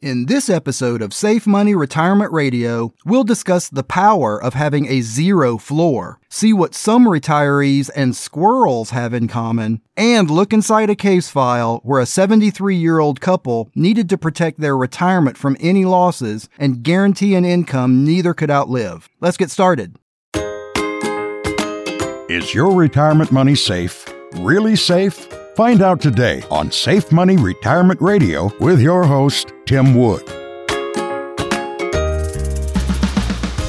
In this episode of Safe Money Retirement Radio, we'll discuss the power of having a zero floor, see what some retirees and squirrels have in common, and look inside a case file where a 73 year old couple needed to protect their retirement from any losses and guarantee an income neither could outlive. Let's get started. Is your retirement money safe? Really safe? Find out today on Safe Money Retirement Radio with your host, Tim Wood.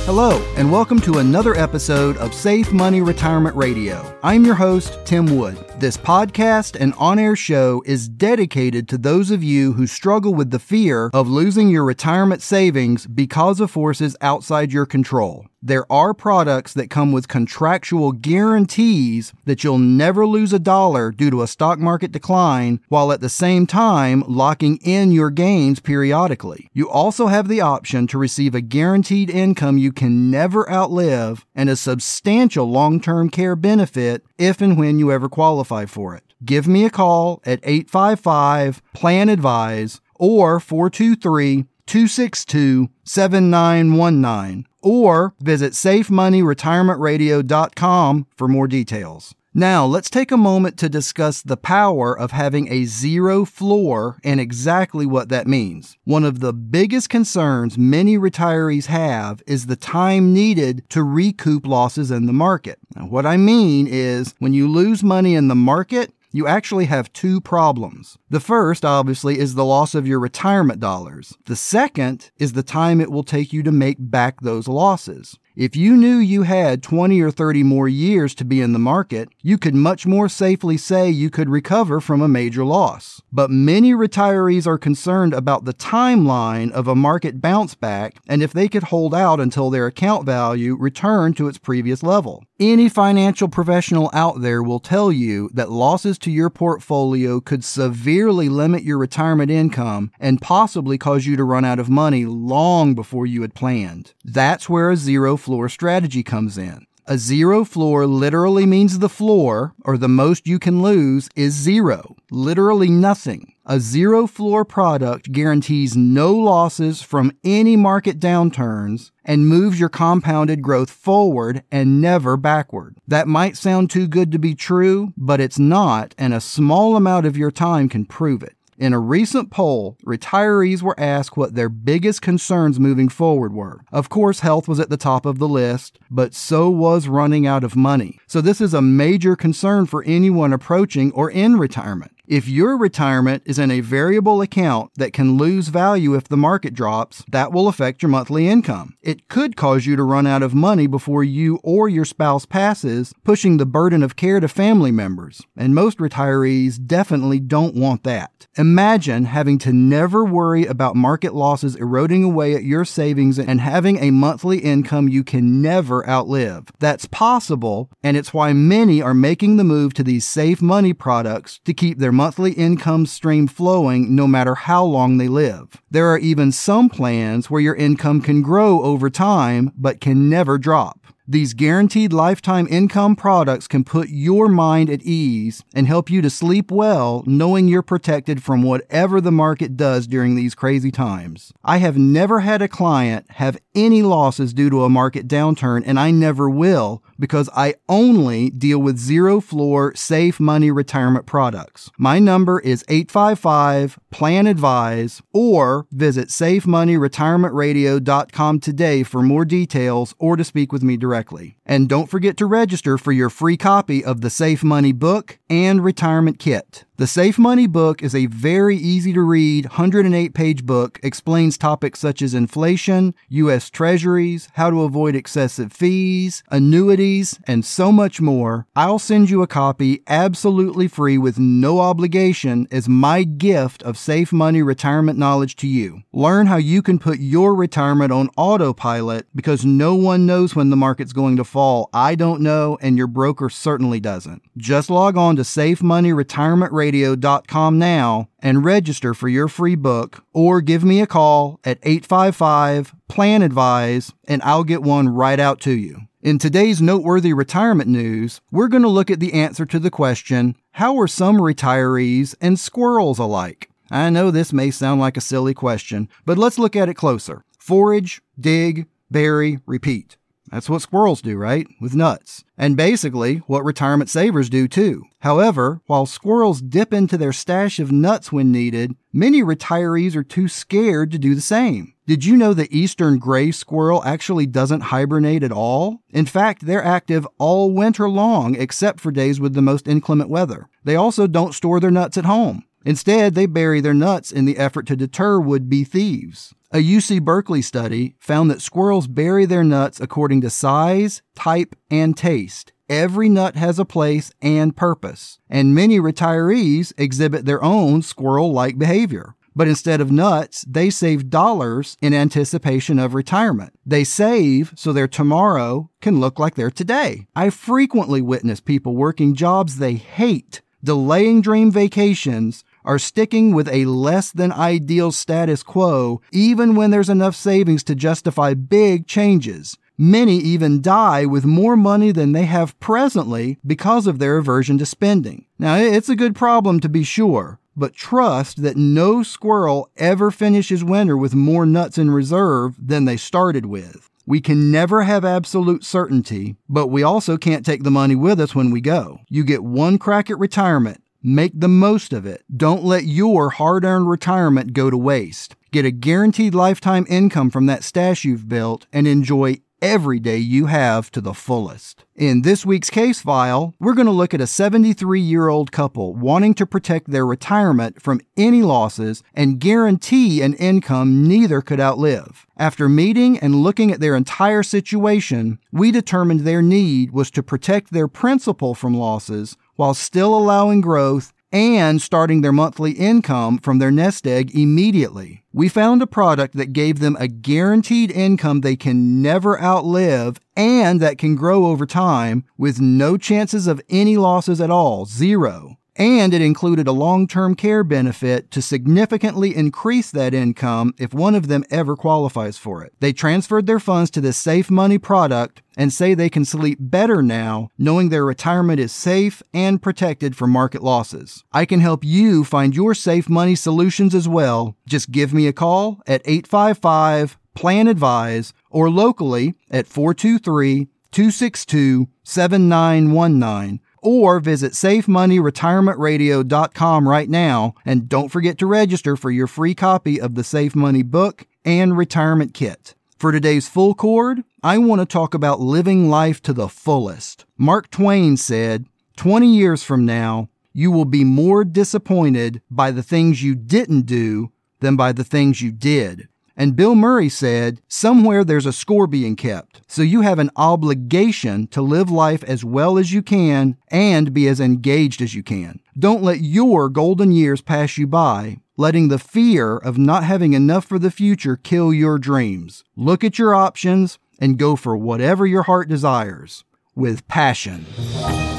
Hello, and welcome to another episode of Safe Money Retirement Radio. I'm your host, Tim Wood. This podcast and on air show is dedicated to those of you who struggle with the fear of losing your retirement savings because of forces outside your control there are products that come with contractual guarantees that you'll never lose a dollar due to a stock market decline, while at the same time locking in your gains periodically. You also have the option to receive a guaranteed income you can never outlive and a substantial long term care benefit if and when you ever qualify for it. Give me a call at 855 Plan Advise or 423 262 7919 or visit safemoneyretirementradio.com for more details. Now, let's take a moment to discuss the power of having a zero floor and exactly what that means. One of the biggest concerns many retirees have is the time needed to recoup losses in the market. Now, what I mean is when you lose money in the market, you actually have two problems. The first, obviously, is the loss of your retirement dollars. The second is the time it will take you to make back those losses. If you knew you had 20 or 30 more years to be in the market, you could much more safely say you could recover from a major loss. But many retirees are concerned about the timeline of a market bounce back and if they could hold out until their account value returned to its previous level. Any financial professional out there will tell you that losses to your portfolio could severely limit your retirement income and possibly cause you to run out of money long before you had planned. That's where a zero floor strategy comes in. A zero floor literally means the floor, or the most you can lose, is zero. Literally nothing. A zero floor product guarantees no losses from any market downturns and moves your compounded growth forward and never backward. That might sound too good to be true, but it's not, and a small amount of your time can prove it. In a recent poll, retirees were asked what their biggest concerns moving forward were. Of course, health was at the top of the list, but so was running out of money. So, this is a major concern for anyone approaching or in retirement. If your retirement is in a variable account that can lose value if the market drops, that will affect your monthly income. It could cause you to run out of money before you or your spouse passes, pushing the burden of care to family members. And most retirees definitely don't want that. Imagine having to never worry about market losses eroding away at your savings and having a monthly income you can never outlive. That's possible, and it's why many are making the move to these safe money products to keep their monthly income stream flowing no matter how long they live. There are even some plans where your income can grow over time but can never drop. These guaranteed lifetime income products can put your mind at ease and help you to sleep well knowing you're protected from whatever the market does during these crazy times. I have never had a client have any losses due to a market downturn, and I never will because I only deal with zero floor safe money retirement products. My number is 855 Plan Advise or visit safemoneyretirementradio.com today for more details or to speak with me directly directly. And don't forget to register for your free copy of the Safe Money book and retirement kit. The Safe Money book is a very easy to read 108 page book, explains topics such as inflation, U.S. treasuries, how to avoid excessive fees, annuities, and so much more. I'll send you a copy absolutely free with no obligation as my gift of Safe Money retirement knowledge to you. Learn how you can put your retirement on autopilot because no one knows when the market's going to fall. I don't know, and your broker certainly doesn't. Just log on to Safe Money Retirement Radio radio.com now and register for your free book or give me a call at 855 Plan Advise and I'll get one right out to you. In today's noteworthy retirement news, we're going to look at the answer to the question How are some retirees and squirrels alike? I know this may sound like a silly question, but let's look at it closer. Forage, dig, bury, repeat. That's what squirrels do, right? With nuts. And basically, what retirement savers do too. However, while squirrels dip into their stash of nuts when needed, many retirees are too scared to do the same. Did you know the eastern gray squirrel actually doesn't hibernate at all? In fact, they're active all winter long except for days with the most inclement weather. They also don't store their nuts at home. Instead, they bury their nuts in the effort to deter would be thieves. A UC Berkeley study found that squirrels bury their nuts according to size, type, and taste. Every nut has a place and purpose, and many retirees exhibit their own squirrel like behavior. But instead of nuts, they save dollars in anticipation of retirement. They save so their tomorrow can look like their today. I frequently witness people working jobs they hate, delaying dream vacations are sticking with a less than ideal status quo even when there's enough savings to justify big changes. Many even die with more money than they have presently because of their aversion to spending. Now, it's a good problem to be sure, but trust that no squirrel ever finishes winter with more nuts in reserve than they started with. We can never have absolute certainty, but we also can't take the money with us when we go. You get one crack at retirement. Make the most of it. Don't let your hard earned retirement go to waste. Get a guaranteed lifetime income from that stash you've built and enjoy every day you have to the fullest. In this week's case file, we're going to look at a 73 year old couple wanting to protect their retirement from any losses and guarantee an income neither could outlive. After meeting and looking at their entire situation, we determined their need was to protect their principal from losses while still allowing growth and starting their monthly income from their nest egg immediately. We found a product that gave them a guaranteed income they can never outlive and that can grow over time with no chances of any losses at all, zero and it included a long term care benefit to significantly increase that income if one of them ever qualifies for it. They transferred their funds to this safe money product and say they can sleep better now knowing their retirement is safe and protected from market losses. I can help you find your safe money solutions as well. Just give me a call at 855 Plan Advise or locally at 423 262 7919 or visit safemoneyretirementradio.com right now and don't forget to register for your free copy of the Safe Money book and retirement kit. For today's full chord, I want to talk about living life to the fullest. Mark Twain said, 20 years from now, you will be more disappointed by the things you didn't do than by the things you did. And Bill Murray said, Somewhere there's a score being kept. So you have an obligation to live life as well as you can and be as engaged as you can. Don't let your golden years pass you by, letting the fear of not having enough for the future kill your dreams. Look at your options and go for whatever your heart desires with passion.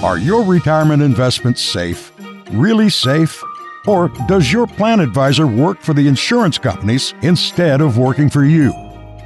Are your retirement investments safe? Really safe? Or does your plan advisor work for the insurance companies instead of working for you?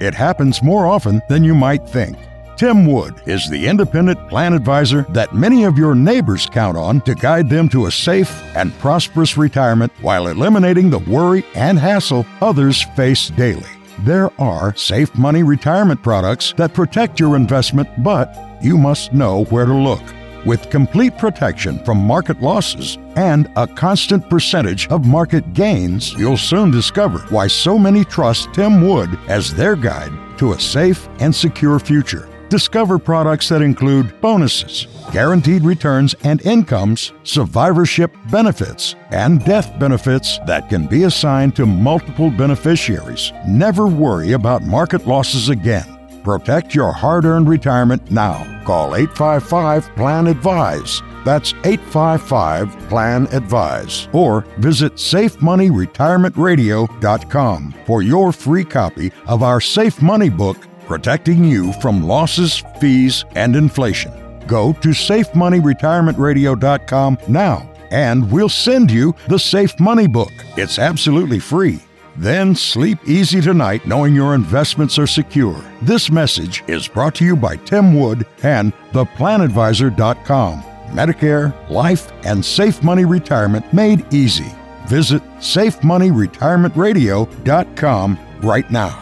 It happens more often than you might think. Tim Wood is the independent plan advisor that many of your neighbors count on to guide them to a safe and prosperous retirement while eliminating the worry and hassle others face daily. There are safe money retirement products that protect your investment, but you must know where to look with complete protection from market losses and a constant percentage of market gains, you'll soon discover why so many trust Tim Wood as their guide to a safe and secure future. Discover products that include bonuses, guaranteed returns and incomes, survivorship benefits, and death benefits that can be assigned to multiple beneficiaries. Never worry about market losses again. Protect your hard earned retirement now. Call 855 Plan Advise. That's 855 Plan Advise. Or visit SafeMoneyRetirementRadio.com for your free copy of our Safe Money book, Protecting You from Losses, Fees, and Inflation. Go to SafeMoneyRetirementRadio.com now and we'll send you the Safe Money book. It's absolutely free. Then sleep easy tonight knowing your investments are secure. This message is brought to you by Tim Wood and theplanadvisor.com. Medicare, life, and safe money retirement made easy. Visit safemoneyretirementradio.com right now.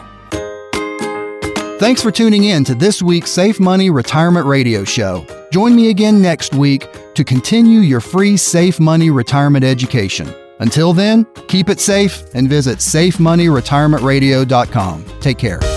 Thanks for tuning in to this week's Safe Money Retirement Radio Show. Join me again next week to continue your free Safe Money Retirement education. Until then, keep it safe and visit safemoneyretirementradio.com. Take care.